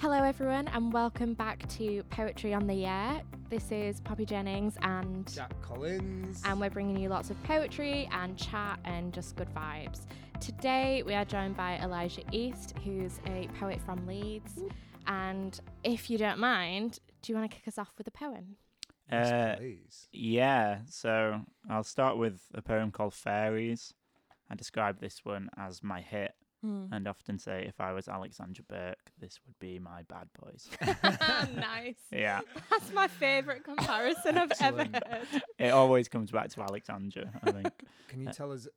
Hello, everyone, and welcome back to Poetry on the Air. This is Poppy Jennings, and Jack Collins. and we're bringing you lots of poetry and chat and just good vibes. Today, we are joined by Elijah East, who's a poet from Leeds. And if you don't mind, do you want to kick us off with a poem? Uh, please. Yeah, so I'll start with a poem called Fairies. I describe this one as my hit and often say if I was Alexandra Burke, this would be my Bad Boys. nice. yeah, That's my favourite comparison I've ever heard. it always comes back to Alexandra, I think. Can you uh, tell us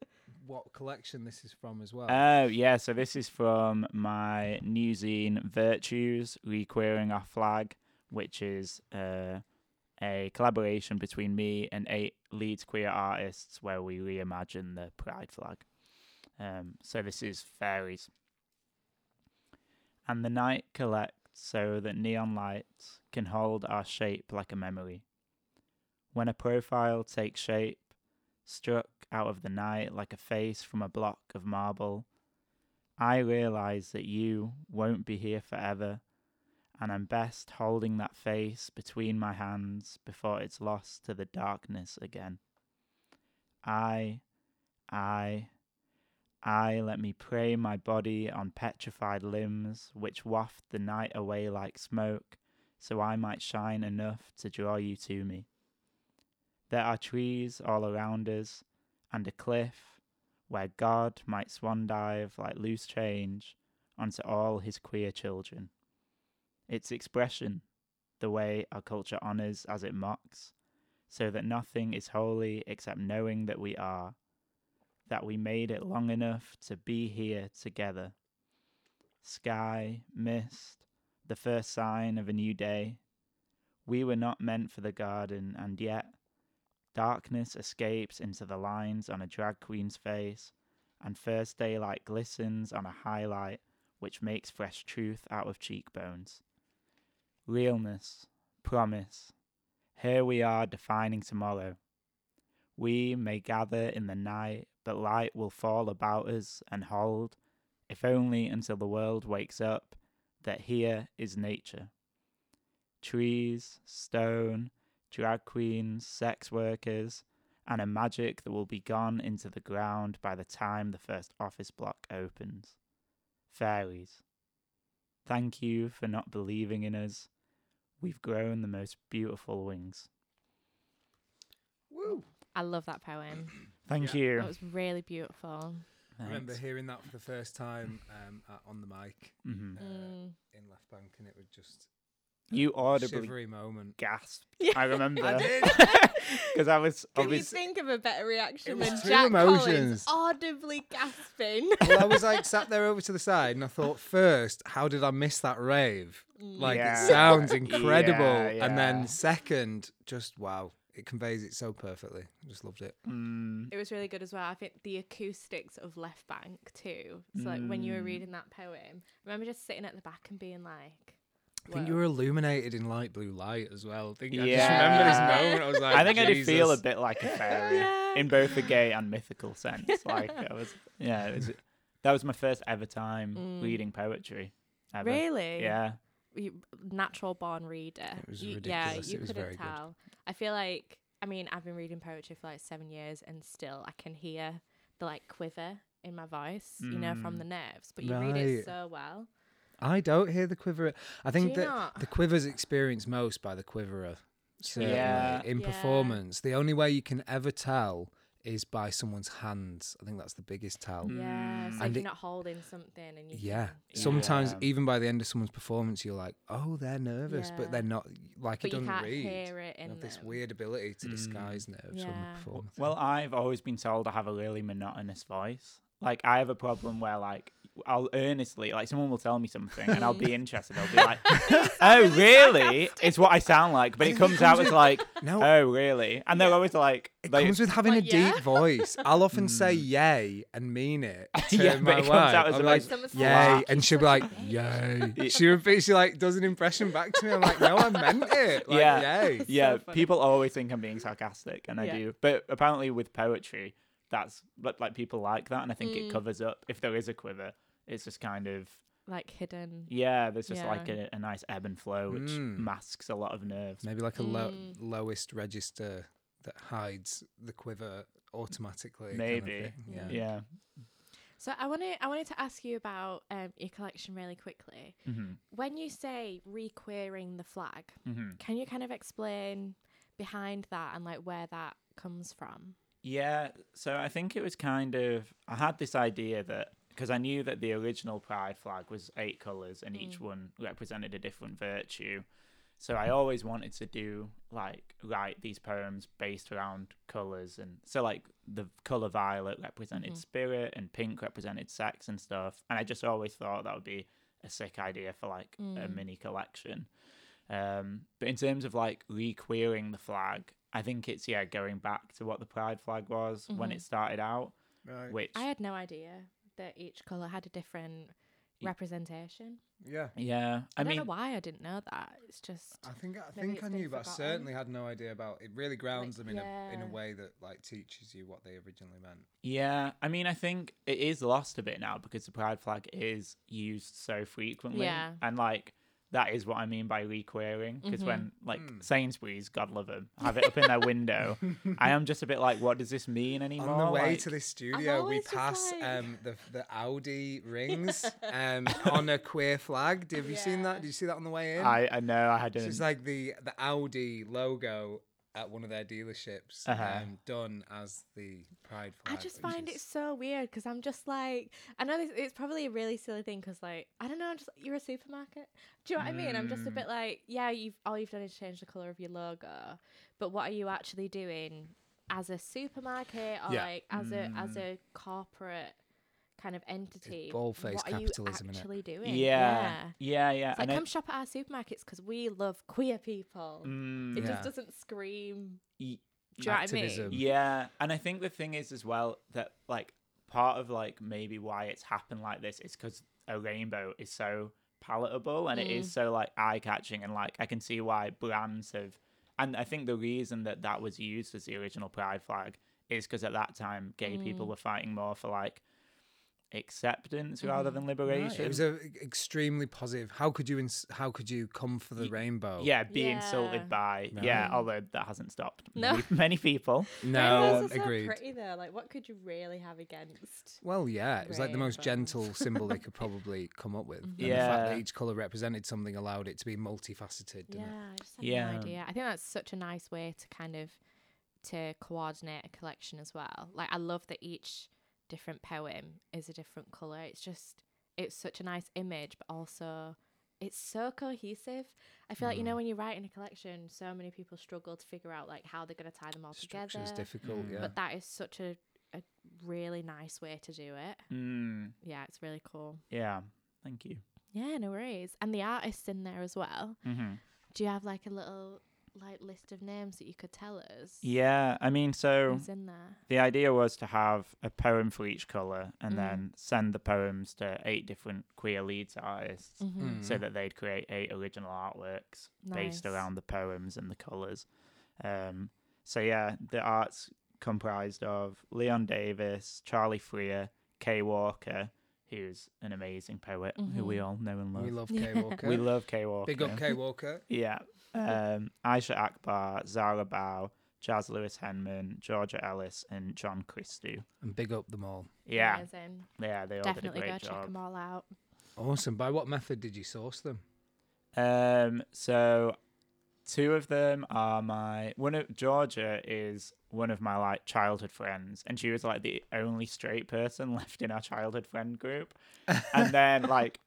what collection this is from as well? Oh, yeah, so this is from my new zine, Virtues, Requeering Our Flag, which is uh, a collaboration between me and eight Leeds queer artists where we reimagine the pride flag. Um, so this is Fairies. And the night collects so that neon lights can hold our shape like a memory. When a profile takes shape, struck out of the night like a face from a block of marble, I realize that you won't be here forever, and I'm best holding that face between my hands before it's lost to the darkness again. I, I, I let me pray my body on petrified limbs which waft the night away like smoke, so I might shine enough to draw you to me. There are trees all around us, and a cliff where God might swan dive like loose change onto all his queer children. Its expression, the way our culture honours as it mocks, so that nothing is holy except knowing that we are, that we made it long enough to be here together. Sky, mist, the first sign of a new day. We were not meant for the garden, and yet Darkness escapes into the lines on a drag queen's face, and first daylight glistens on a highlight which makes fresh truth out of cheekbones. Realness, promise. Here we are defining tomorrow. We may gather in the night, but light will fall about us and hold, if only until the world wakes up, that here is nature. Trees, stone, drag queens, sex workers, and a magic that will be gone into the ground by the time the first office block opens. Fairies. Thank you for not believing in us. We've grown the most beautiful wings. Woo! I love that poem. Thank Yeah. you. That was really beautiful. I remember hearing that for the first time um, at, on the mic Mhm. uh, Mm. in Left Bank, and it was just You a audibly shivery moment. gasped. Yeah. I remember. I did. Because I was Can you obviously. think of a better reaction was than two Jack Collins emotions. audibly gasping? well, I was like sat there over to the side, and I thought first, how did I miss that rave? Like Yeah. it sounds incredible, Yeah, and yeah. then second, just wow, it conveys it so perfectly. I just loved it. Mm, It was really good as well. I think the acoustics of Left Bank too. So like when you were Mm. reading that poem, I remember just sitting at the back and being like, I think "Whoa." you were illuminated in light blue light as well. I think I just remember this moment. I was like, I think I did feel a bit like a fairy Yeah. in both the gay and mythical sense. Like I was, yeah, it was, that was my first ever time Mm. reading poetry. Ever. Really? Yeah. You, natural born reader. It was You- Yeah, you It was couldn't very good. tell. I feel like, I mean, I've been reading poetry for like seven years and still I can hear the like quiver in my voice, you know, from Mm. the nerves. But you read it so well. I don't hear the quiver. I think that not? the quiver's experienced most by the quiverer. Certainly. Yeah. In Yeah. performance, the only way you can ever tell is by someone's hands. I think that's the biggest tell. Yeah, so if And you're it- not holding something and you Yeah. can, Sometimes, Yeah. even by the end of someone's performance, you're like, "Oh, they're nervous," Yeah. but they're not. Like but it you doesn't can't read. hear it They in have this weird ability to Mm. disguise nerves when Yeah. they perform. Well, I've always been told I have a really monotonous voice. Like I have a problem where like I'll earnestly like someone will tell me something and I'll be interested. I'll be like, "Oh, really?" It's what I sound like, but it comes out as like, no, "Oh, really?" And they're always like, it like comes with having a yeah? deep voice. I'll often say Mm. "yay" and mean it to Yeah, my but it comes wife. out as I'm a like, most "Yay," and she'll be like, "Yay." She repeats. She like does an impression back to me. I'm like, "No, I meant it." Like, Yeah. "Yay." yeah, funny. people always think I'm being sarcastic, and I Yeah. do. But apparently, with poetry, that's like, like people like that, and I think Mm. it covers up if there is a quiver. It's just kind of like hidden. Yeah, there's just Yeah. like a, a nice ebb and flow which Mm. masks a lot of nerves. Maybe like a low, Mm. lowest register that hides the quiver automatically. kind of Maybe. Yeah. Yeah. So I wanted I wanted to ask you about um, your collection really quickly. hmm When you say requeering the flag, hmm can you kind of explain behind that and like where that comes from? Yeah, so I think it was kind of I had this idea that because I knew that the original pride flag was eight colors and each Mm. one represented a different virtue. So I always wanted to do like write these poems based around colors and so like the color violet represented Mhm. spirit and pink represented sex and stuff and I just always thought that would be a sick idea for like a Mm. mini collection. Um, but in terms of like re-queering the flag, I think it's yeah going back to what the pride flag was when Mhm. it started out, Right. which I had no idea that each color had a different representation. Yeah. yeah, I, I, don't mean know why I didn't know that. It's just I think I think I knew, but I certainly had no idea about it. Really grounds Like, them in a in a way that like teaches you what they originally meant. yeah, I mean I think it is lost a bit now because the pride flag is used so frequently, Yeah. and like. That is what I mean by re-queering, because Mhm. when like Mm. Sainsbury's, God love them, have it up in their window, I am just a bit like, what does this mean anymore? On the way Like- to this studio, we pass like- um, the the Audi rings um, on a queer flag. Have you seen that? Did you see that on the way in? I I know I So hadn't. it's like the the Audi logo at one of their dealerships, Uh-huh. um, done as the pride flag. I just which find it so weird because I'm just like I know this, it's probably a really silly thing because like I don't know I'm just you're a supermarket. Do you know what I mean? I'm just a Mm. bit like yeah you've all you've done is change the color of your logo, but what are you actually doing as a supermarket or Yeah. like as a as Mm. a corporate kind of entity? bald-faced what are you capitalism, actually doing? yeah, yeah, yeah. It's like and I- come shop at our supermarkets because we love queer people. Mm, It Yeah. just doesn't scream. y- Do you know what I mean? Activism. Yeah, and I think the thing is as well that like part of like maybe why it's happened like this is because a rainbow is so palatable and it Mm. is so like eye catching and like I can see why brands have. And I think the reason that that was used as the original pride flag is because at that time gay people Mm. were fighting more for like acceptance rather Mhm. than Right, liberation. It was a extremely positive. How could you ins- how could you come for the Y- rainbow? yeah, be Yeah. insulted by yeah, although that hasn't stopped No. many, many people. No, Rainbows are so agreed. pretty though. Like, what could you really have against? Well, yeah, it was like the most gentle symbol they could probably come up with. Mhm. And the fact that each color represented something allowed it to be multifaceted. didn't it? Yeah, I just had Yeah. no idea. I think that's such a nice way to kind of to coordinate a collection as well. Like, I love that each different poem is a different color. It's just it's such a nice image, but also it's so cohesive. I feel like you know Mm. when you write in a collection, so many people struggle to figure out like how they're going to tie them all Structure is together. difficult. Mm. Yeah. But that is such a a really nice way to do it. Mm, Yeah, it's really cool. yeah, thank you. Yeah, no worries. And the artist's in there as well. hmm Do you have like a little like list of names that you could tell us? Yeah, I mean, so Who's in there? the idea was to have a poem for each color and Mm. then send the poems to eight different queer Leeds artists Mm-hmm. so Mm. that they'd create eight original artworks based around the poems and the colors. Um, so yeah, the art's comprised of Leon Davis, Charlie Freer, Kay Walker, who's an amazing poet who we Mhm. all know and love. we love Yeah. Kay Walker. We love Kay Walker. Big up Kay Walker. Yeah. Um, Aisha Akbar, Zara Bao, Jazz Lewis Henman, Georgia Ellis, and John Christou. And big up them all. Yeah, Amazing. yeah, they all Definitely did a go great check them all out. Awesome. By what method did you source them? Um, so two of them are my one of Georgia is one of my like childhood friends, and she was like the only straight person left in our childhood friend group. And then like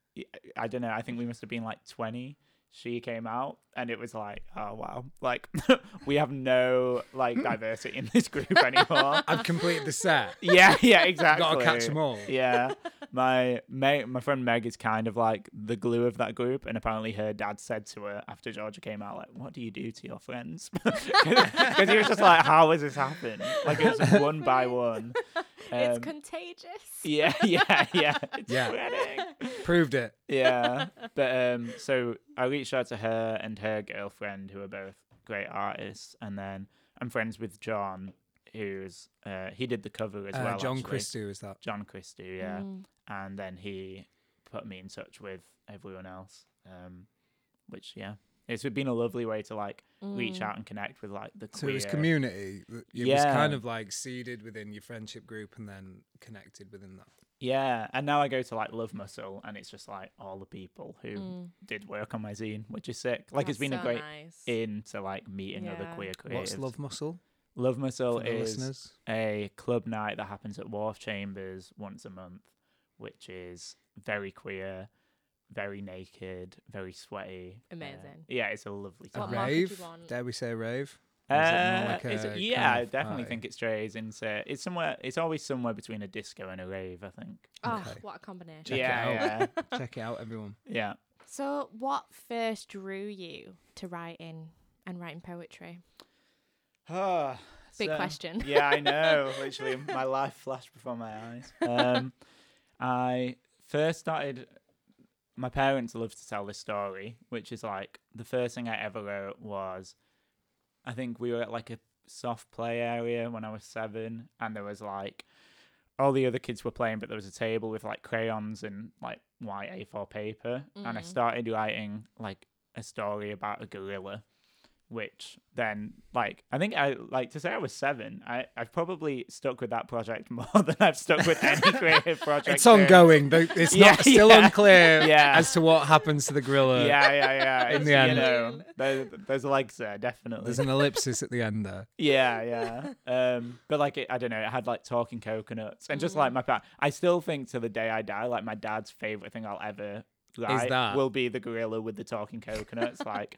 I don't know, I think we must have been like twenty. She came out, and it was like, oh wow, like we have no like diversity in this group anymore. I've completed the set. yeah, yeah, exactly. Got to catch them all. Yeah, my Meg, my friend Meg is kind of like the glue of that group, and apparently her dad said to her after Georgia came out, like, "What do you do to your friends?" Because he was just like, "How has this happened?" Like it was one by one. It's Um, contagious. yeah, yeah, yeah. It's Yeah. spreading. Proved it. Yeah, but um, so I reached out to her and her girlfriend, who are both great artists, and then I'm friends with John, who's uh, he did the cover as Uh, well. John actually. Christou is that? John Christou, yeah. Mm. and then he put me in touch with everyone else. Um, which yeah, it's been a lovely way to like reach Mm. out and connect with like the So it was community. that It was kind of like seeded within your friendship group and then connected within that. Yeah, and now I go to like Love Muscle, and it's just like all the people who Mm. did work on my zine, which is sick. Like it's That's been a great nice. in to like meeting other queer creatives. What's Love Muscle Love Muscle for is listeners? a club night that happens at Wharf Chambers once a month, which is very queer, very naked, very sweaty. uh, Amazing. yeah, it's a lovely A What time. more could you rave? Dare we say rave? Or is it Uh, like a yeah, kind I definitely party? think it strays into it's somewhere. It's always somewhere between a disco and a rave. I think. Oh, Okay. what a combination. Check it yeah, yeah, Check it out, everyone. yeah. So, what first drew you to writing and writing poetry? Ah, Big so- question. yeah, I know. Literally, my life flashed before my eyes. Um, I first started. My parents love to tell this story, which is like the first thing I ever wrote was, I think we were at like a soft play area when I was seven, and there was like all the other kids were playing, but there was a table with like crayons and like white A4 paper, and I Mhm. started writing like a story about a gorilla which then like I think I like to say I was seven. I I've probably stuck with that project more than I've stuck with any creative project. It's since. ongoing. though It's Yeah, not still yeah. unclear Yeah. as to what happens to the gorilla. Yeah, yeah, yeah. in It's, the you end. know, there, there's legs there, definitely. There's an ellipsis at the end there. Yeah, yeah. Um, but like it, I don't know, it had like talking coconuts and just Mm. like my pa- I still think to the day I die, like my dad's favorite thing I'll ever write that? will be the gorilla with the talking coconuts. like,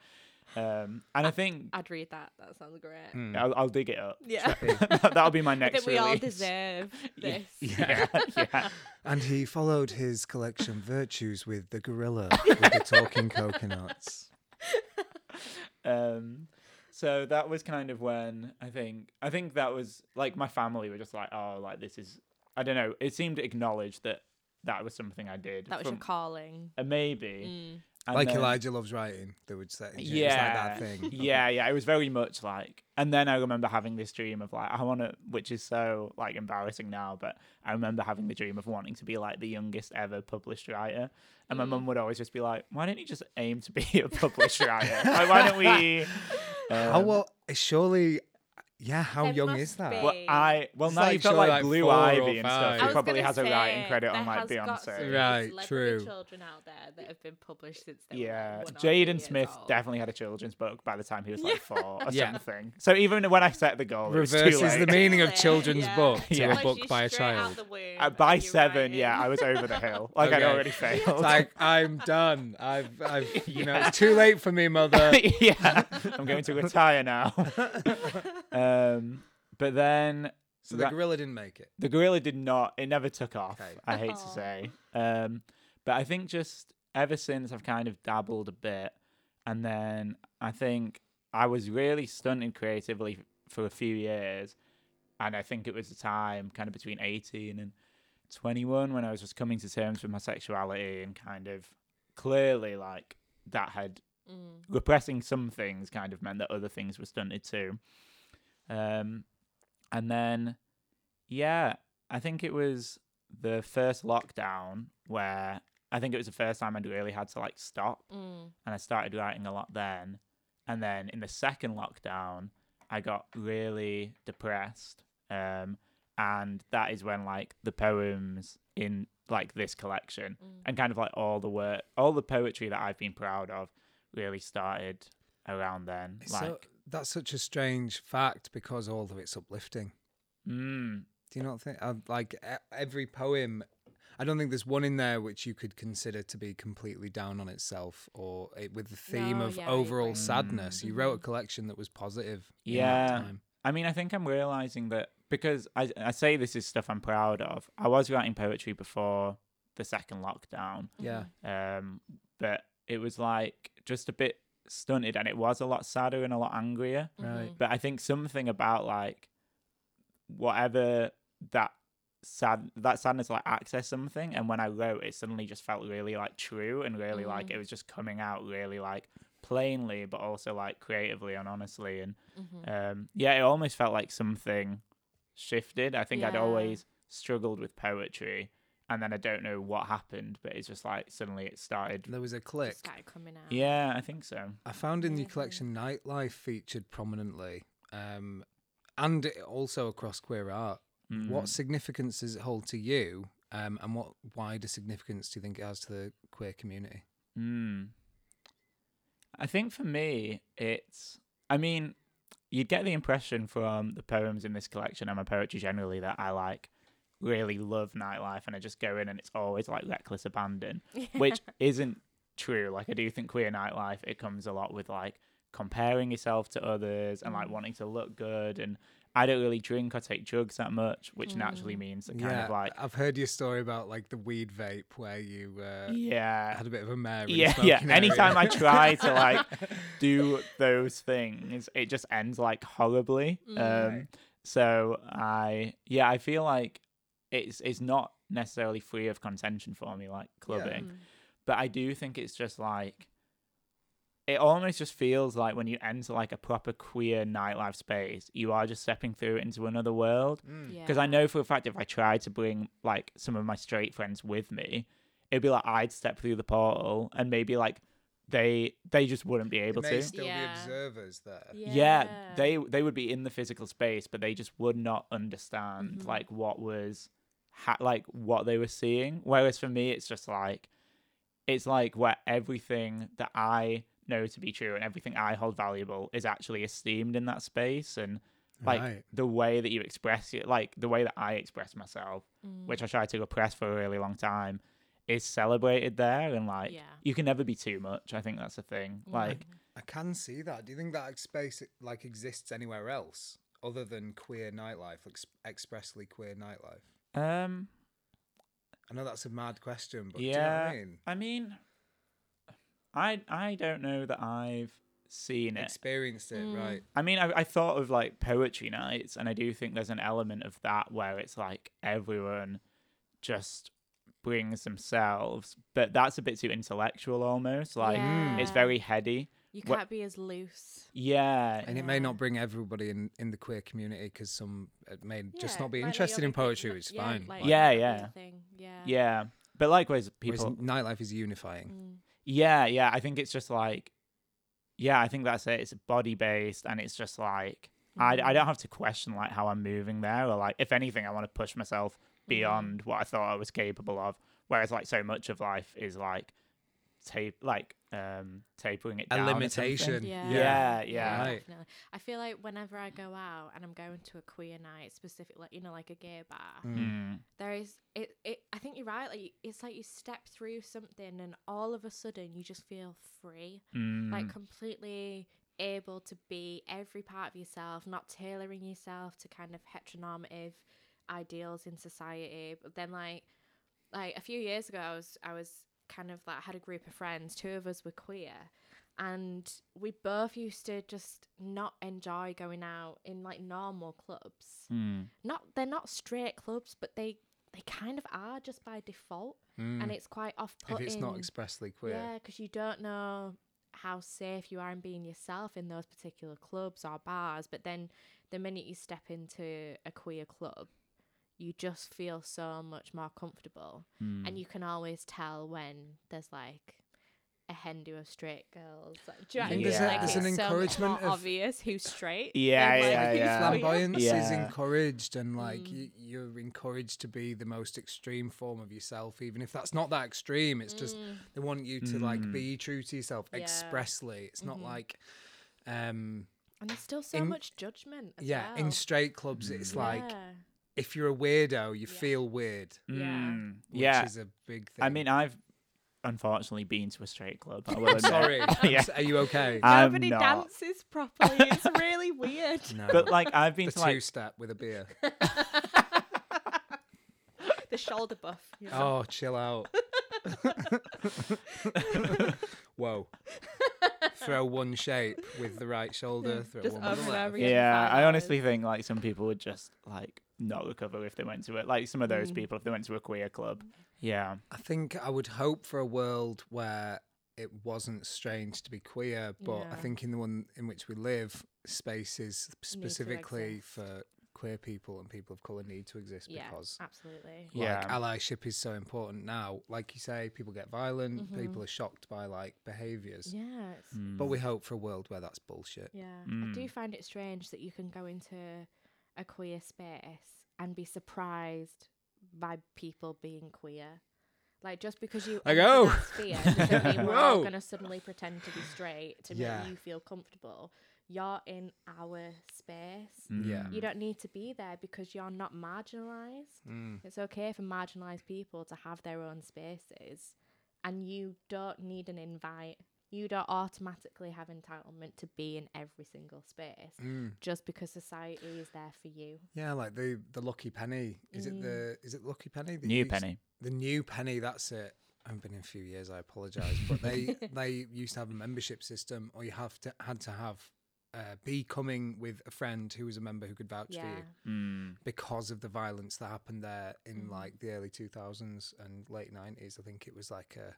um, and I think I'd read that. That sounds great. Hmm. I'll, I'll dig it up. Yeah. That'll be my I next think we all deserve Yeah. this. Yeah, yeah. And he followed his collection Virtues with the gorilla with the talking coconuts. um so that was kind of when i think i think that was like my family were just like oh like this is i don't know it seemed acknowledged that that was something i did That was your from- calling. uh, maybe Mm. And like then- Elijah loves writing, they would say. yeah like that thing. yeah yeah it was very much like and then i remember having this dream of like i want to which is so like embarrassing now but i remember having the dream of wanting to be like the youngest ever published writer and my Mm. mum would always just be like why don't you just aim to be a published writer like why don't we How um, well? Surely, yeah. How There young must is that? be. Well, I well It's now like you've got surely like, like Blue four or Ivy and five. stuff. I Who was probably gonna has a say, writing credit there on like has got some Beyonce. Right, celebrity true. children out there that have been published since they were Yeah, like one or two Jaden years Smith old. definitely had a children's book by the time he was like four or Yeah. something. So even when I set the goal, it was too Reverses the late. meaning of Late, children's yeah. book to Yeah. a Push book you by a straight out child. the womb Uh, and by you're seven, yeah. I was over the hill. Like I'd Okay. already failed. It's like I'm done. I've, I've, you know, it's too late for me, mother. yeah, I'm going to retire now. Um, but then So the Ra- gorilla didn't make it. The gorilla did not. It never took off. Okay. I hate to say. Um, but I think just ever since I've kind of dabbled a bit, and then I think I was really stunted creatively f- for a few years, and I think it was the time kind of between eighteen and twenty-one when I was just coming to terms with my sexuality and kind of clearly like that had Mm. repressing some things kind of meant that other things were stunted too. Um, and then, yeah, I think it was the first lockdown where I think it was the first time I'd really had to like stop, Mm. and I started writing a lot then. And then in the second lockdown, I got really depressed. Um, and that is when like the poems in like this collection Mm. and kind of like all the work, all the poetry that I've been proud of, really started around then. It's like, so, that's such a strange fact because all of it's uplifting. mm, Do you not think? Uh, like e- every poem, I don't think there's one in there which you could consider to be completely down on itself or it, with the theme No, of yeah, overall agree. sadness. You wrote a Mhm. collection that was positive. Yeah. I mean, I think I'm realizing that because I I say this is stuff I'm proud of. I was writing poetry before the second lockdown, Yeah. Mhm. um, but it was like just a bit stunted, and it was a lot sadder and a lot angrier. Right. Mhm. But I think something about like whatever that sad that sadness like access something, and when I wrote, it suddenly just felt really like true and really like Mm. it was just coming out really like plainly, but also like creatively and honestly, and Mhm. um, yeah, it almost felt like something shifted. I think I'd always struggled with poetry, and then I don't know what happened, but it's just like suddenly it started. There was a Just click. started coming out. Yeah, I think so. I found in the collection nightlife featured prominently, um, and it also across queer art. Mm. What significance does it hold to you, um, and what wider significance do you think it has to the queer community? Mm. I think for me, it's. I mean, you'd get the impression from the poems in this collection and my poetry generally that I like really love nightlife and I just go in and it's always like reckless abandon, which isn't true. Like, I do think queer nightlife, it comes a lot with like comparing yourself to others and like Mm. wanting to look good. And I don't really drink or take drugs that much, which naturally Mm. means that kind of like, I've heard your story about like the weed vape where you uh, yeah. had a bit of a mare. yeah, yeah. smoking Anytime I try to like do those things, it just ends like horribly. Mm. Um, so I, yeah, I feel like it's it's not necessarily free of contention for me, like clubbing, Mm. but I do think it's just like it almost just feels like when you enter like a proper queer nightlife space, you are just stepping through into another world Mm. Yeah. because I know for a fact if I tried to bring like some of my straight friends with me, it'd be like I'd step through the portal and maybe like they they just wouldn't be able There may to. still Yeah. be observers there. Yeah. they they would be in the physical space, but they just would not understand Mhm. like what was ha- like what they were seeing. Whereas for me, it's just like it's like where everything that I know to be true and everything I hold valuable is actually esteemed in that space and like Right. the way that you express it like the way that I express myself Mm. which I tried to repress for a really long time, is celebrated there. And like, Yeah. you can never be too much. I think that's the thing. Like, Mm. I can see that. Do you think that space like exists anywhere else other than queer nightlife, ex- expressly queer nightlife? Um, I know that's a mad question, but do you know what yeah. I mean? I mean, I I don't know that I've seen it. Experienced it, Mm. right? I mean, I, I thought of like poetry nights, and I do think there's an element of that where it's like everyone just brings themselves, but that's a bit too intellectual almost. Like, it's very heady. You can't be as loose. Yeah. And it may not bring everybody in, in the queer community because some uh, may just not be like, interested in poetry, not- which is yeah, fine. like, Like, Yeah, not yeah. thing, Yeah. Yeah. But likewise, whereas people. nightlife is unifying. Mm. Yeah, yeah. I think it's just like, yeah, I think that's it. It's body based, and it's just like I, I Mm. don't have to question like how I'm moving there, or like if anything, I want to push myself Mm. beyond what I thought I was capable of. Whereas like so much of life is like tape, like um tapering it A down. or something. limitation. Yeah. Yeah, yeah. Right. Definitely. I feel like whenever I go out and I'm going to a queer night, specifically, like you know, like a gay bar. Mm. there is it. It. I think you're right. Like it's like you step through something, and all of a sudden you just feel free, Mm. like completely able to be every part of yourself, not tailoring yourself to kind of heteronormative ideals in society. But then, like, like a few years ago, I was I was kind of like I had a group of friends. Two of us were queer, and we both used to just not enjoy going out in like normal clubs. Mm. Not they're not straight clubs, but they they kind of are just by default, Mm. and it's quite off putting. if it's not expressly queer. Yeah, because you don't know how safe you are in being yourself in those particular clubs or bars. But then the minute you step into a queer club, you just feel so much more comfortable. Mm. And you can always tell when there's like a Hindu of straight girls. Like, do you know what think mean? there's a- Like, there's it's an encouragement more of- obvious who's straight. Yeah, than, like, yeah, who's yeah. queer. Flamboyance is encouraged, and like Mm. you, you're encouraged to be the most extreme form of yourself, even if that's not that extreme. It's just Mm. they want you to like Mm. be true to yourself Yeah. expressly. It's not Mhm. like, um, And there's still so in- much judgment. As yeah, well. in straight clubs, it's like Yeah. If you're a weirdo, you Yeah. feel weird, Yeah. Mm. which yeah. is a big thing. I mean, I've unfortunately been to a straight club. I will admit. sorry, Yeah. are you okay? I'm Nobody not. dances properly. It's really weird. no, But like I've been the to like two step with a beer. the shoulder buff. you know. Oh, chill out. Whoa. Throw one shape with the right shoulder, throw Just one with over the left. yeah, I honestly think like some people would just like not recover if they went to it. Like some of those Mm. people if they went to a queer club. Yeah. I think I would hope for a world where it wasn't strange to be queer, but I think in the one in which we live, spaces specifically for queer people and people of color need to exist Yeah, because absolutely. Yeah. allyship is so important now. Like you say, people get violent, people Mhm. are shocked by like behaviors. Yeah, it's, But Mm. we hope for a world where that's bullshit. yeah. I Mm. do find it strange that you can go into a queer space and be surprised by people being queer. Like just because you I go oh. that sphere doesn't mean we're all Whoa. gonna suddenly pretend to be straight to Yeah. make you feel comfortable. You're in our space. Yeah. You don't need to be there because you're not marginalized. Mm. It's okay for marginalized people to have their own spaces, and you don't need an invite. You don't automatically have entitlement to be in every single space Mm. just because society is there for you. Yeah, like the the lucky penny. Is Mm. it the is it lucky penny? that New used- penny. The new penny. That's it. I haven't been in a few years. I apologise, but they they used to have a membership system, or you have to had to have uh, be coming with a friend who was a member who could vouch for you Mm. because of the violence that happened there in Mm. like the early two thousands and late nineties. I think it was like a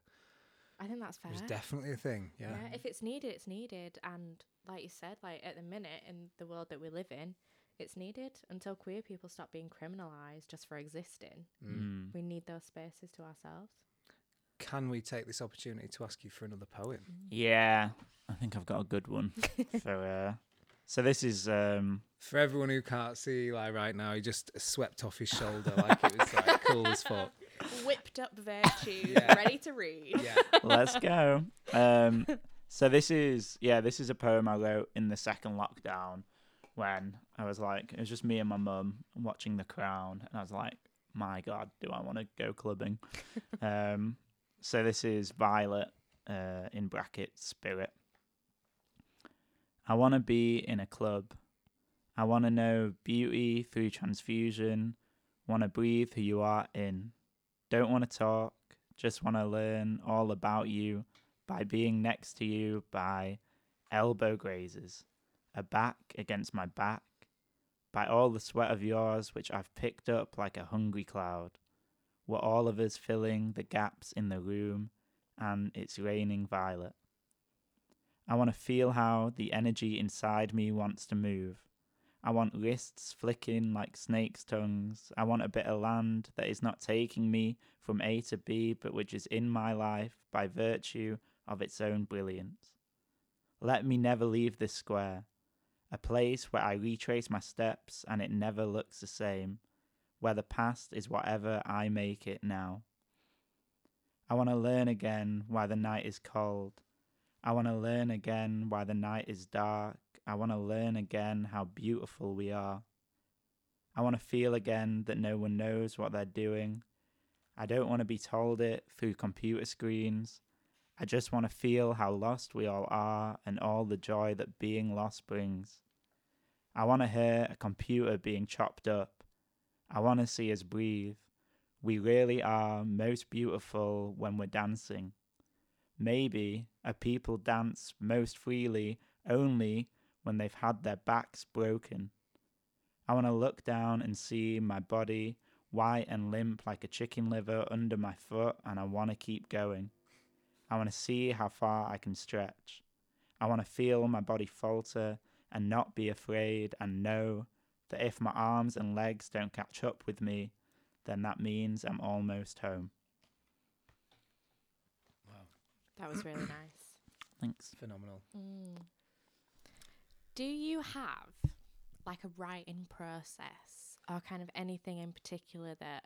I think that's fair. it was definitely a thing. Yeah. If it's needed, it's needed. And like you said, like at the minute in the world that we live in, it's needed until queer people stop being criminalized just for existing. Mm. Mm. We need those spaces to ourselves. Can we take this opportunity to ask you for another poem? Yeah, I think I've got a good one for. Uh, so this is um, For everyone who can't see Eli right now, he just swept off his shoulder like it was like cool as fuck. Whipped up virtues, Yeah. ready to read. Yeah. let's go. Um, so this is yeah, this is a poem I wrote in the second lockdown when I was like, it was just me and my mum watching The Crown, and I was like, my God, do I want to go clubbing? um, so this is Violet uh, in brackets Spirit. I want to be in a club. I want to know beauty through transfusion. Want to breathe who you are in. Don't want to talk. Just want to learn all about you by being next to you by elbow grazes, a back against my back, by all the sweat of yours which I've picked up like a hungry cloud. We're all of us filling the gaps in the room, and it's raining violet. I want to feel how the energy inside me wants to move. I want wrists flicking like snakes' tongues. I want a bit of land that is not taking me from A to B, but which is in my life by virtue of its own brilliance. Let me never leave this square, a place where I retrace my steps and it never looks the same, where the past is whatever I make it now. I want to learn again why the night is cold. I want to learn again why the night is dark. I want to learn again how beautiful we are. I want to feel again that no one knows what they're doing. I don't want to be told it through computer screens. I just want to feel how lost we all are and all the joy that being lost brings. I want to hear a computer being chopped up. I want to see us breathe. We really are most beautiful when we're dancing. Maybe a people dance most freely only when they've had their backs broken. I want to look down and see my body white and limp like a chicken liver under my foot, and I want to keep going. I want to see how far I can stretch. I want to feel my body falter and not be afraid, and know that if my arms and legs don't catch up with me, then that means I'm almost home. Wow. That was really nice. Thanks. Phenomenal. Mm. Do you have like a writing process or kind of anything in particular that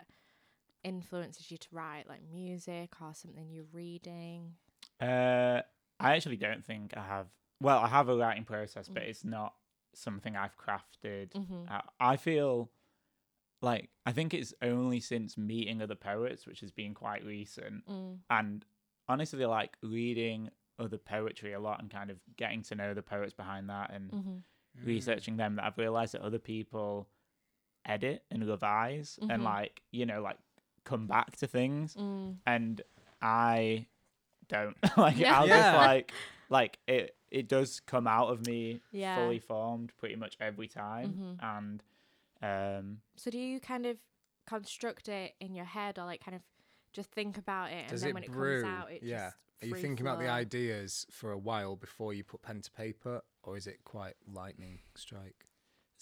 influences you to write, like music or something you're reading? Uh, I actually don't think I have. Well, I have a writing process, but Mm. it's not something I've crafted. Mm-hmm. Uh, I feel like I think it's only since meeting other poets, which has been quite recent, Mm. and honestly, like reading other poetry a lot and kind of getting to know the poets behind that and Mm-hmm. researching them that I've realized that other people edit and revise Mhm. and like you know like come back to things Mm. and I don't like Yeah. I'll Yeah. just like like it it does come out of me Yeah. fully formed pretty much every time Mhm. and um So do you kind of construct it in your head or like kind of just think about it Does and then it when it brew? comes out it Yeah. just Are you free thinking about the ideas for a while before you put pen to paper, or is it quite lightning strike?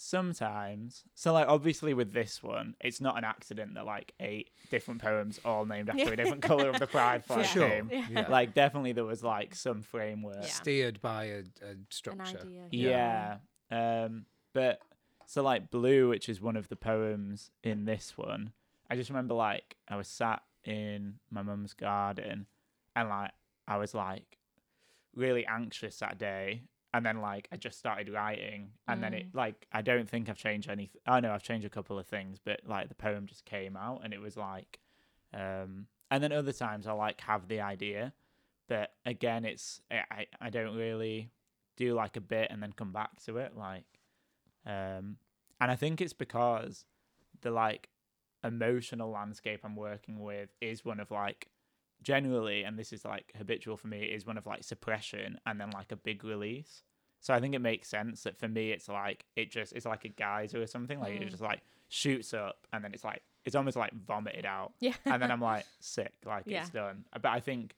Sometimes. So like obviously with this one, it's not an accident that like eight different poems all named after a different color of the pride For flag sure. came. Yeah. Like definitely there was like some framework. Yeah. Steered by a, a An structure. idea. Yeah. Um but so like blue, which is one of the poems in this one, I just remember like I was sat in my mum's garden and like I was like really anxious that day and then like I just started writing and then it like I don't think I've changed anything. I know I've changed a couple of things, but like the poem just came out and it was like um and then other times I like have the idea but again it's I I- I don't really do like a bit and then come back to it like um and I think it's because the like emotional landscape I'm working with is one of like generally and this is like habitual for me is one of like suppression and then like a big release so I think it makes sense that for me it's like it just it's like a geyser or something like it Mm. just like shoots up and then it's like it's almost like vomited out Yeah. and then I'm like sick like Yeah. it's done but I think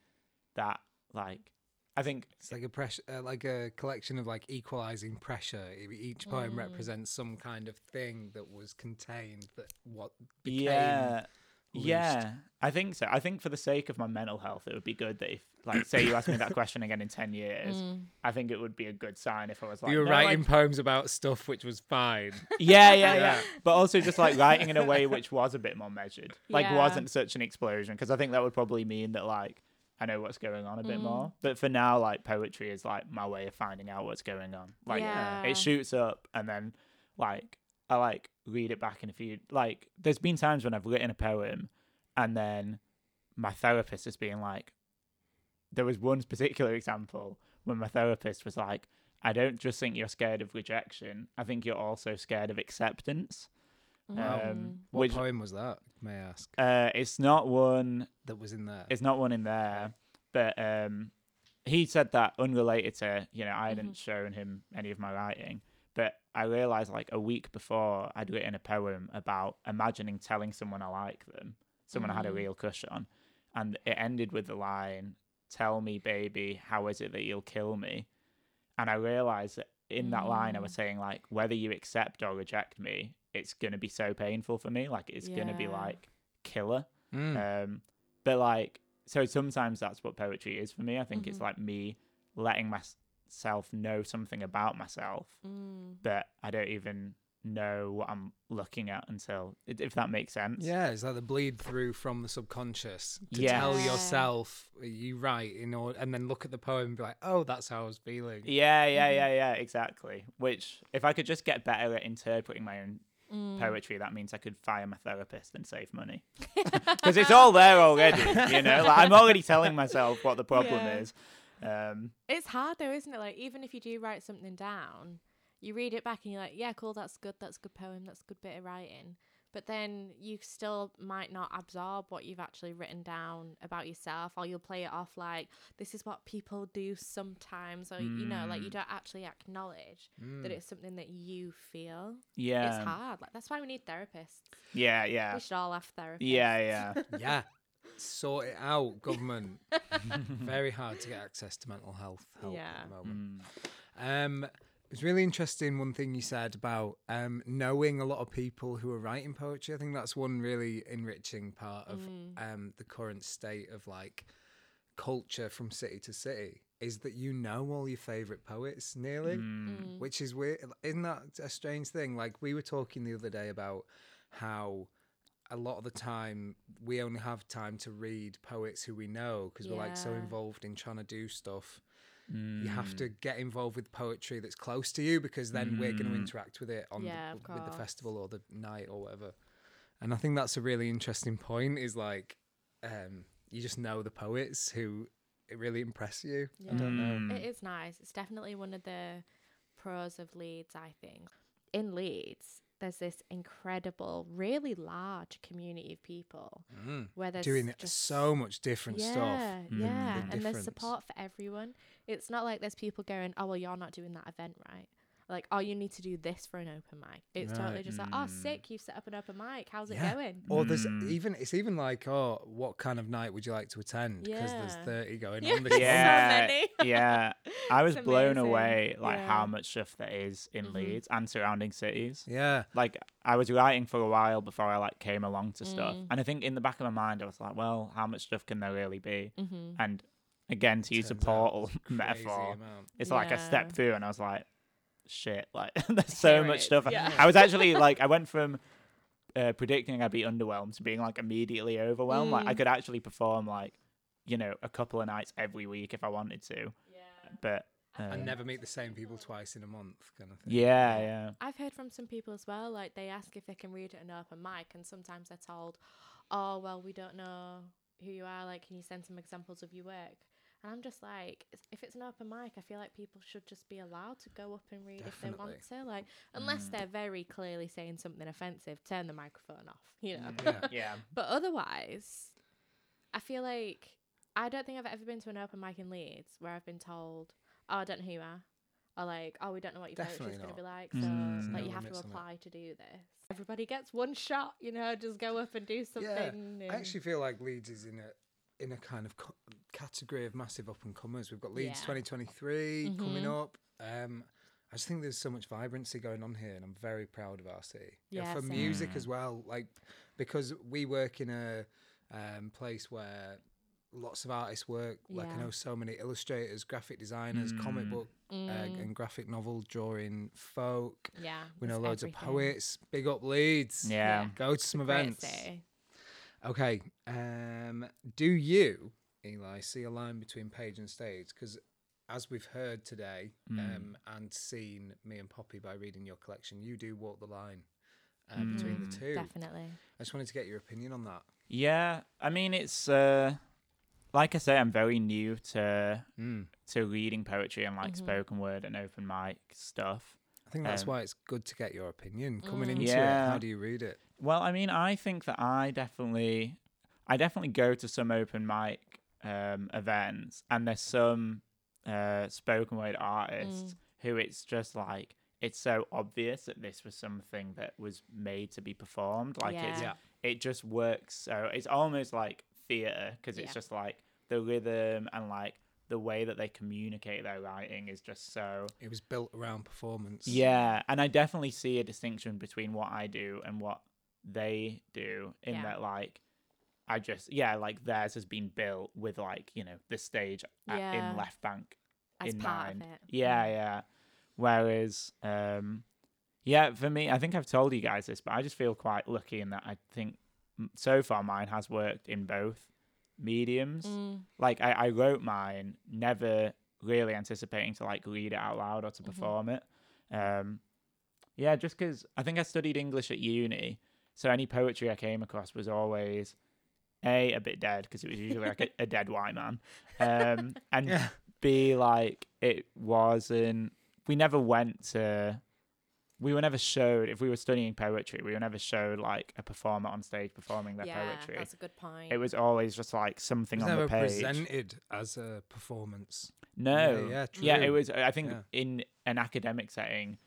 that like I think It's like a pressure, uh, like a collection of like equalizing pressure. Each poem Mm. represents some kind of thing that was contained that what became. yeah released. yeah i think so i think for the sake of my mental health it would be good that if like say you asked me that question again in 10 years Mm. i think it would be a good sign if i was like you were "No, writing like- poems about stuff which was fine. yeah, yeah yeah Yeah. but also just like writing in a way which was a bit more measured like Yeah. wasn't such an explosion because i think that would probably mean that like i know what's going on a bit Mm. more but for now like poetry is like my way of finding out what's going on like Yeah. it shoots up and then like I like read it back in a few like there's been times when I've written a poem and then my therapist has been like there was one particular example when my therapist was like I don't just think you're scared of rejection I think you're also scared of acceptance Wow. um What which poem was that? May I ask? uh it's not one That was in there. it's not one in there, but um, he said that unrelated to you know I hadn't Mhm. shown him any of my writing, but I realized like a week before I'd written a poem about imagining telling someone I like them, someone I had a Mhm. real crush on, and it ended with the line, "Tell me, baby, how is it that you'll kill me?" And I realized that in that line I was Mm. saying like whether you accept or reject me, it's gonna be so painful for me, like it's gonna be like killer. Mm. Um, but like, so sometimes that's what poetry is for me. I think it's Mhm. like me letting myself know something about myself, Mm. but I don't even know what I'm looking at until, if that makes sense. Yeah, it's like the bleed through from the subconscious to tell yourself you write in order, and then look at the poem and be like, "Oh, that's how I was feeling." Yeah, yeah, Mhm. yeah, yeah, exactly. Which, if I could just get better at interpreting my own Mm. poetry, that means I could fire my therapist and save money. Because it's all there already, you know? Like, I'm already telling myself what the problem Yeah. is. Um, It's hard though, isn't it? Like even if you do write something down, you read it back and you're like, yeah, cool, that's good, that's a good poem, that's a good bit of writing. But then you still might not absorb what you've actually written down about yourself, or you'll play it off like this is what people do sometimes, or you know, like you Mm. don't actually acknowledge Mm. that it's something that you feel. yeah. It's hard. Like that's why we need therapists. Yeah, yeah. We should all have therapists. Yeah, yeah. yeah, sort it out, government. Very hard to get access to mental health help Yeah. at the moment. Mm. Um, it was really interesting one thing you said about um, knowing a lot of people who are writing poetry. I think that's one really enriching part of Mm. um, the current state of like culture from city to city is that you know all your favorite poets nearly, Mm. Mm. which is weird. Isn't that a strange thing? Like we were talking the other day about how a lot of the time we only have time to read poets who we know because we're like so involved in trying to do stuff you have Mm. to get involved with poetry that's close to you because then we're going to Mm. interact with it on Yeah, the, with the festival or the night or whatever. And I think that's a really interesting point. Is like um, you just know the poets who it really impress you. I don't know. Mm. It is nice. It's definitely one of the pros of Leeds, I think. In Leeds, there's this incredible, really large community of people Mm. where there's Doing just so much different yeah, stuff. Mm. Yeah, The and there's support for everyone. It's not like there's people going, "Oh well, you're not doing that event right," like, oh, you need to do this for an open mic. It's totally Right. just like, oh, Mm. sick, you've set up an open mic. How's it going? Or there's Mm. even it's even like, oh, what kind of night would you like to attend? Because there's 30 going Yeah. on this So. Yeah, many. yeah. I was It's blown amazing. away like Yeah. how much stuff there is in Mhm. Leeds and surrounding cities. Yeah. Like I was writing for a while before I like came along to stuff, Mm. and I think in the back of my mind I was like, well, how much stuff can there really be? Mm-hmm. And again, to use a portal there's a crazy metaphor, amount. it's like I Yeah. stepped through and I was like, shit, like there's so Here much stuff. yeah. I was actually like, I went from uh, predicting I'd be underwhelmed to being like immediately overwhelmed. Like I Mm. could actually perform like, you know, a couple of nights every week if I wanted to. Yeah. But And um, never meet the same people twice in a month, kind of thing. yeah, yeah. I've heard from some people as well, like they ask if they can read at an open mic, and sometimes they're told, "Oh, well, we don't know who you are. Like, can you send some examples of your work?" And I'm just like, if it's an open mic, I feel like people should just be allowed to go up and read if they want to. Like, unless Mm. they're very clearly saying something offensive, turn the microphone off. You know. Yeah. Yeah. But otherwise, I feel like I don't think I've ever been to an open mic in Leeds where I've been told, "Oh, I don't know who you are," or like, "Oh, we don't know what your Definitely poetry's going to be like, so Mm. like No you have to limits on it. apply to do this." Everybody gets one shot, you know, just go up and do something. and- I actually feel like Leeds is in a in a kind of co- category of massive up and comers. We've got Leeds Yeah. 2023 coming Mhm. up. Um, I just think there's so much vibrancy going on here, and I'm very proud of our city. Yeah, for same. music Mm. as well, like because we work in a um, place where lots of artists work. Like I Yeah. know so many illustrators, graphic designers, comic Mm. book uh, Mm, and graphic novel drawing folk. yeah, We know it's loads everything. of poets. Big up Leeds. Yeah. Yeah. Go to some Great events. city. Okay. Um, do you, Eli, see a line between page and stage? Because as we've heard today Mm. um, and seen me and Poppy by reading your collection, you do walk the line uh, between the Mm. two. Definitely. I just wanted to get your opinion on that. Yeah. I mean, it's uh, like I say, I'm very new to Mm. to reading poetry and like Mhm. spoken word and open mic stuff. I think that's Um, why it's good to get your opinion coming Mm. into it. How do you read it? Well, I mean, I think that I definitely, I definitely go to some open mic um, events, and there's some uh, spoken word artists Mm. who it's just like it's so obvious that this was something that was made to be performed. Like it's Yeah. it just works so it's almost like theater because it's Yeah. just like the rhythm and like the way that they communicate their writing is just so It was built around performance. yeah and i definitely see a distinction between what i do and what they do in Yeah. that like i just yeah like theirs has been built with like you know the stage at, Yeah. in left bank As in part mind yeah yeah whereas um yeah for me i think i've told you guys this but i just feel quite lucky in that i think so far mine has worked in both mediums Mm. like I, I wrote mine never really anticipating to like read it out loud or to Mhm. perform it um yeah just because i think i studied english at uni so any poetry i came across was always a a bit dead because it was usually like a, a dead white man um and Yeah. b like it wasn't we never went to we were never showed if we were studying poetry we were never showed like a performer on stage performing their yeah, poetry that's a good point. it was always just like It something was on never the page presented as a performance. no yeah, yeah, it was i think Yeah. in an academic setting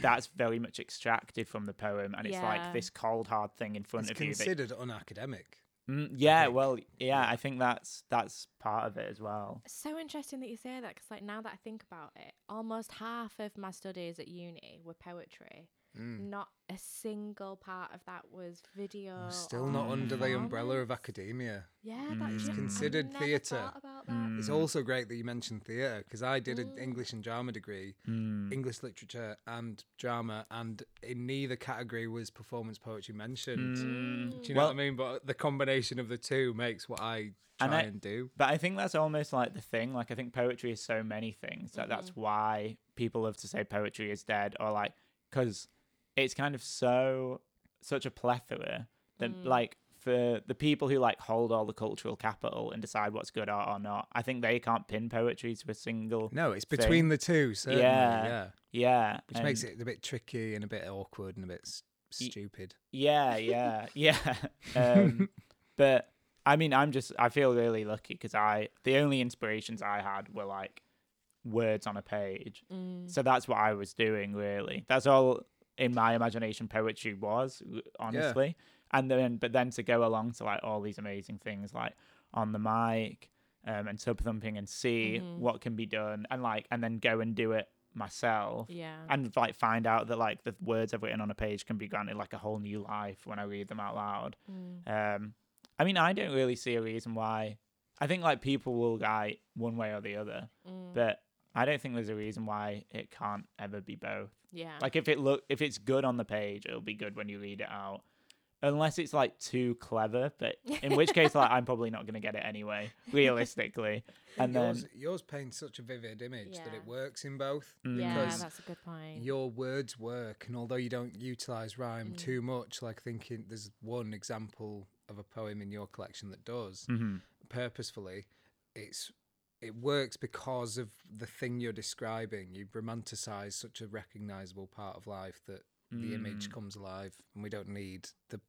that's very much extracted from the poem and it's Yeah. like this cold hard thing in front It's of you that considered unacademic. Mm, yeah think. well yeah, Yeah. i think that's that's part of it as well so interesting that you say that because, like, now that I think about it, almost half of my studies at uni were poetry. Mm. Not a single part of that was video. We're Still not under the umbrella of academia. Yeah, Mm. that's It's considered theatre. thought about that. Mm. It's also great that you mentioned theatre because I did an Mm. English and drama degree, Mm. English literature and drama, and in neither category was performance poetry mentioned. Mm. Do you know Well- what I mean? But the combination of the two makes what I And try I- and do. But I think that's almost like the thing. Like I think poetry is so many things that that's Mm-hmm. why people love to say poetry is dead, or like because it's kind of so such a plethora that Mm. like for the people who like hold all the cultural capital and decide what's good art or not, I think they can't pin poetry to a single. No, it's thing. between the two, certainly. Yeah. Yeah. Yeah, Which makes it a bit tricky and a bit awkward and a bit s- stupid. Yeah, yeah, yeah. Um, but I mean, I'm just I feel really lucky because I the only inspirations I had were like words on a page. Mm. So that's what I was doing really. That's all in my imagination poetry was, r- honestly. And then but then to go along to like all these amazing things like on the mic um, and sub thumping and see Mhm. what can be done and like and then go and do it myself Yeah. and like find out that like the words I've written on a page can be granted like a whole new life when I read them out loud. Mm. Um, I mean, I don't really see a reason why. I think like people will write one way or the other, Mm. but I don't think there's a reason why it can't ever be both. yeah. Like if it look if it's good on the page, it'll be good when you read it out. Unless it's like too clever, but in which case like I'm probably not gonna get it anyway, realistically. And then yours, yours paints such a vivid image that it works in both. mm, yeah, because that's a good point. Your words work, and although you don't utilize rhyme Mm. too much, like thinking there's one example of a poem in your collection that does mhm. purposefully, it's it works because of the thing you're describing. You romanticize such a recognizable part of life that the image Mm. comes alive, and we don't need the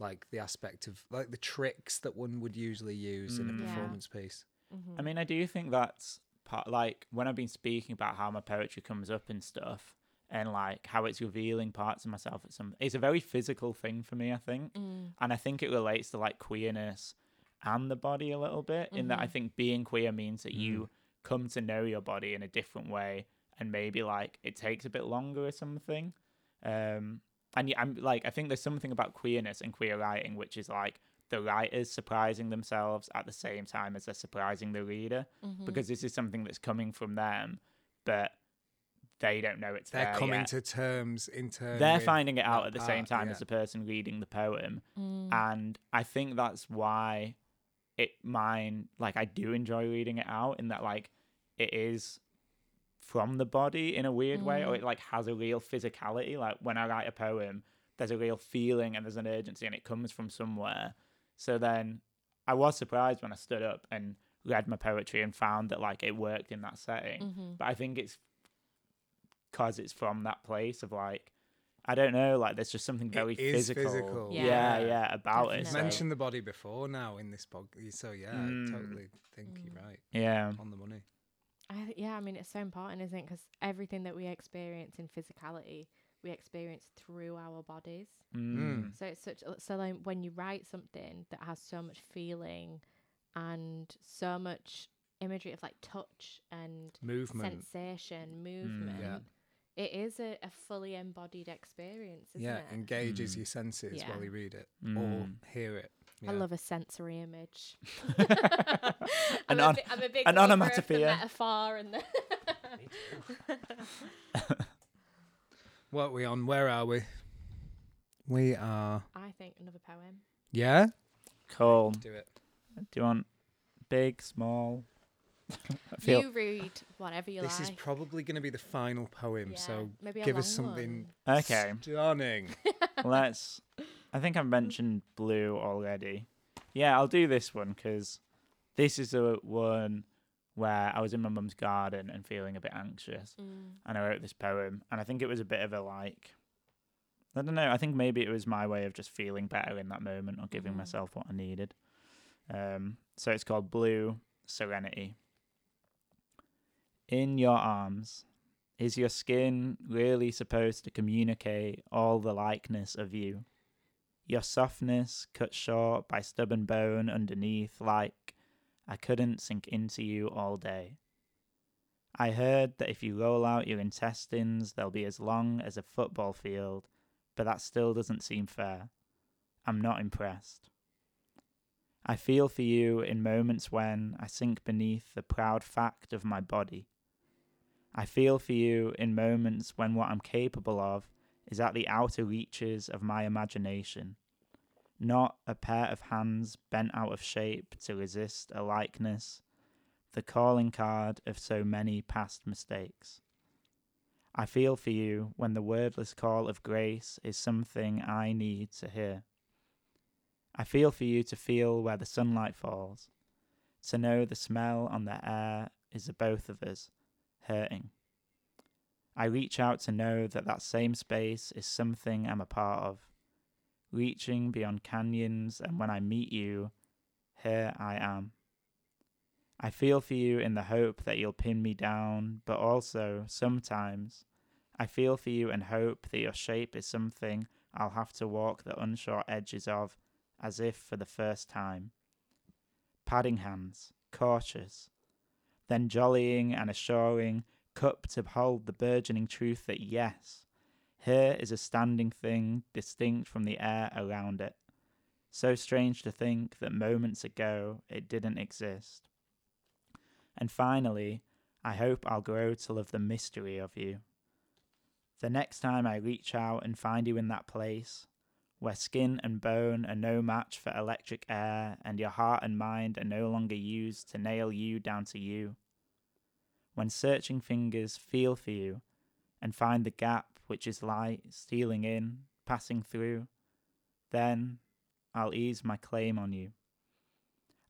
like the aspect of like the tricks that one would usually use in a Mm. Yeah. performance piece. Mhm. I mean, I do think that's part like when I've been speaking about how my poetry comes up and stuff, and like how it's revealing parts of myself at some. It's a very physical thing for me, I think, Mm. and I think it relates to like queerness and the body a little bit. In that, I Mhm. think being queer means that Mm. you come to know your body in a different way, and maybe like it takes a bit longer or something. Um, and yeah, I'm like, I think there's something about queerness and queer writing, which is like the writers surprising themselves at the same time as they're surprising the reader Mhm. because this is something that's coming from them, but they don't know it's They're there coming yet. to terms in terms They're finding it out at the same time yeah. as the person reading the poem, Mm. and I think that's why it mine like I do enjoy reading it out in that like it is from the body in a weird way, or Mm. it like has a real physicality. Like when I write a poem, there's a real feeling and there's an urgency, and it comes from somewhere. So then I was surprised when I stood up and read my poetry and found that like it worked in that setting. Mhm. But I think it's because it's from that place of like I don't know, like there's just something very is physical. physical. Yeah, Yeah. yeah, about it. You've so- mentioned the body before now in this podcast, so yeah, Mm. I totally think Mm. you're right yeah. on the money. I, th- yeah, I mean, it's so important, isn't it? Because everything that we experience in physicality, we experience through our bodies. Mm. So it's such. a- So like when you write something that has so much feeling, and so much imagery of like touch and Movement. sensation, movement, Yeah. It is a, a fully embodied experience, isn't it? yeah, it? engages Mm. your senses Yeah. while you read it or Mm. hear it. I love a sensory image. An I'm, a on- bi- I'm a big an lover the onomatopoeia. metaphor and the. What are we on? Where are we? We are. I think another poem. Yeah. Cool. Do it. Do you want big, small? I feel You read whatever you this like. This is probably going to be the final poem, Yeah, so maybe give us something one. okay. stunning. Let's. I think I've mentioned blue already. Yeah, I'll do this one because this is the one where I was in my mum's garden and feeling a bit anxious, Mm. and I wrote this poem, and I think it was a bit of a like. I don't know. I think maybe it was my way of just feeling better in that moment or giving Mhm. myself what I needed. Um, so it's called Blue Serenity. In your arms, is your skin really supposed to communicate all the likeness of you? Your softness cut short by stubborn bone underneath, like I couldn't sink into you all day. I heard that if you roll out your intestines, they'll be as long as a football field, but that still doesn't seem fair. I'm not impressed. I feel for you in moments when I sink beneath the proud fact of my body. I feel for you in moments when what I'm capable of is at the outer reaches of my imagination, not a pair of hands bent out of shape to resist a likeness, the calling card of so many past mistakes. I feel for you when the wordless call of grace is something I need to hear. I feel for you to feel where the sunlight falls, to know the smell on the air is the both of us hurting. I reach out to know that that same space is something I'm a part of, reaching beyond canyons, and when I meet you, here I am. I feel for you in the hope that you'll pin me down, but also, sometimes, I feel for you and hope that your shape is something I'll have to walk the unsure edges of, as if for the first time. Padding hands, cautious, then jollying and assuring, cup to hold the burgeoning truth that yes, here is a standing thing distinct from the air around it. So strange to think that moments ago it didn't exist. And finally, I hope I'll grow to love the mystery of you. The next time I reach out and find you in that place, where skin and bone are no match for electric air, and your heart and mind are no longer used to nail you down to you. When searching fingers feel for you and find the gap which is light stealing in, passing through, then I'll ease my claim on you.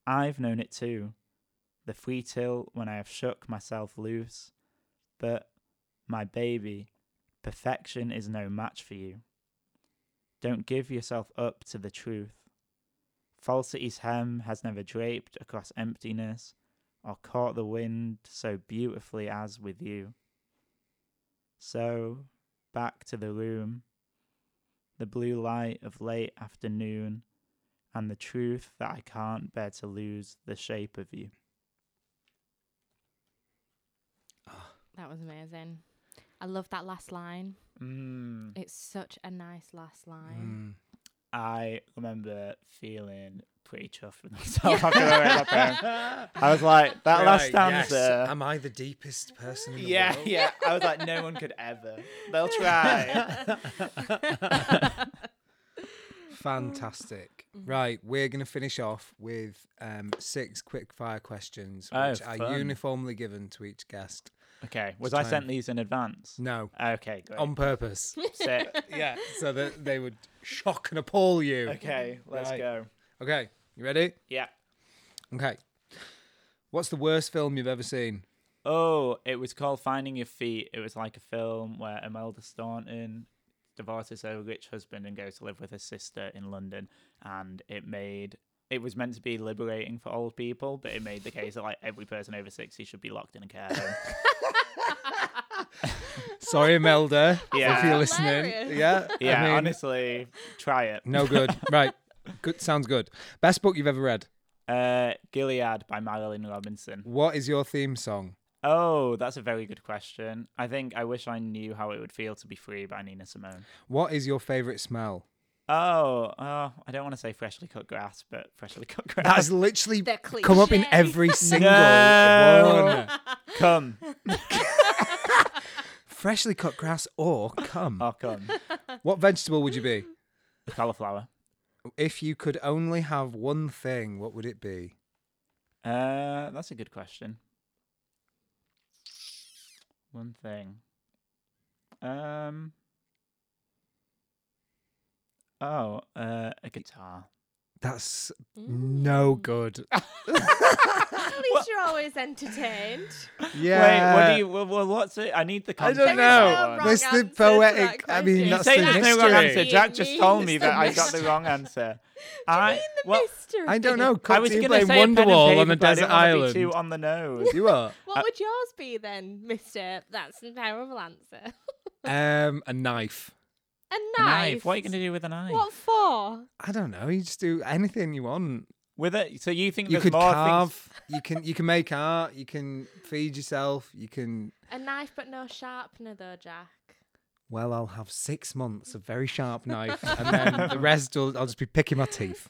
I've known it too the free tilt when I have shook myself loose. But, my baby, perfection is no match for you. Don't give yourself up to the truth. Falsity's hem has never draped across emptiness or caught the wind so beautifully as with you. So, back to the room, the blue light of late afternoon, and the truth that I can't bear to lose the shape of you. Ah. That was amazing. I love that last line. Mm. It's such a nice last line. Mm. I remember feeling pretty chuffed with myself after I read that poem. I was like, that last Right, yes. Am I the deepest person in the yeah, world? yeah. Yeah. I was like, no one could ever. They'll try. Fantastic. Mm-hmm. Right, we're going to finish off with um, six quick fire questions, Oh, which are uniformly given to each guest. Okay, was I time. sent these in advance? No, Okay, great. on purpose. Sick. yeah, so that they would shock and appall you. Okay, let's Right. go. Okay, you ready? Yeah. Okay. What's the worst film you've ever seen? Oh, it was called Finding Your Feet. It was like a film where Imelda Staunton divorces her rich husband and goes to live with her sister in London. And it made it was meant to be liberating for old people, but it made the case that like every person over sixty should be locked in a care home. Sorry, Imelda, if you're listening. Hilarious. Yeah, yeah, I mean, honestly, try it. no good. right, good. Sounds good. Best book you've ever read. Uh, Gilead by Marilynne Robinson. What is your theme song? Oh, that's a very good question. I think I wish I knew how it would feel to be free by Nina Simone. What is your favorite smell? Oh, oh, I don't want to say freshly cut grass, but freshly cut grass. That has literally come up in every single No. one. come. Freshly cut grass or cum. Oh, come. What vegetable would you be? Cauliflower. If you could only have one thing, what would it be? Uh, that's a good question. One thing. Um. Oh, uh, a guitar. That's Mm. no good. At least you're always entertained. Yeah. Wait, what do you? Well, well, what's it? I need the I don't of There is know. no that one. wrong That's the poetic- I mean, You that's say the there's no wrong mystery. answer. Jack just It told me the that I got the wrong answer. Do you I mean the well, mystery? I don't know. I Could was you going to say a pen and Wonderwall paper, on a desert island? Be too on the nose. You are. What I- would yours be then, Mister? That's a terrible answer. Um, a knife. A A knife. What are you going to do with a knife? What for? I don't know. You just do anything you want. With it? So you think You there's could more carve. things? You can. You can make art. You can feed yourself. You can. A knife, but no sharpener, though, Jack. Well, I'll have six months of very sharp knife, and then the rest will. I'll just be picking my teeth.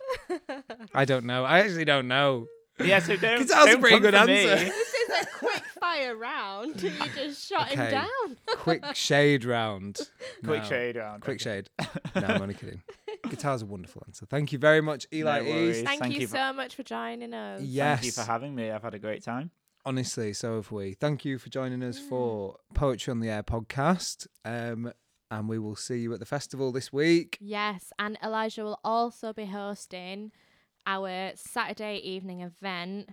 I don't know. I actually don't know. Yeah, so don't. Guitar's a don't pretty come good for me. answer. This is a quick fire round. You just shot Okay. him down. Quick shade round. Quick shade round. Quick okay. shade. No, I'm only kidding. Guitar's a wonderful answer. Thank you very much, Eli No worries. East. Thank, Thank you, you for- so much for joining us. Yes. Thank you for having me. I've had a great time. Honestly, so have we. Thank you for joining us for Poetry on the Air podcast. Um, and we will see you at the festival this week. Yes, and Elijah will also be hosting our Saturday evening event,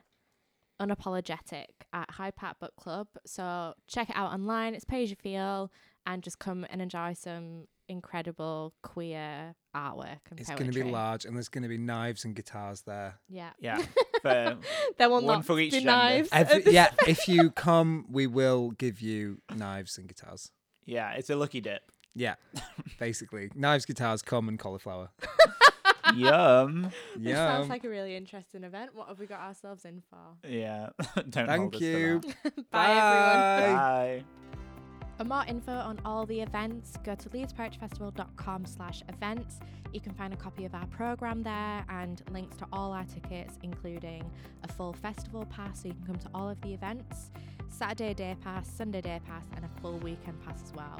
Unapologetic, at Hyde Park Book Club. So check it out online. It's pay as you feel, and just come and enjoy some incredible queer artwork and It's going to be large, and there's going to be knives and guitars there. Yeah. Yeah. For There will One not for each be gender. knives. Every, yeah, if you come, we will give you knives and guitars. yeah, it's a lucky dip. Yeah, basically, knives, guitars, come, and cauliflower. Yum. This Yeah. sounds like a really interesting event. What have we got ourselves in for? Yeah. Don't hold Thank us to you. that. Bye, everyone. Bye. For more info on all the events, go to leedspoetryfestival.com slash events. You can find a copy of our programme there and links to all our tickets, including a full festival pass so you can come to all of the events, Saturday day pass, Sunday day pass, and a full weekend pass as well.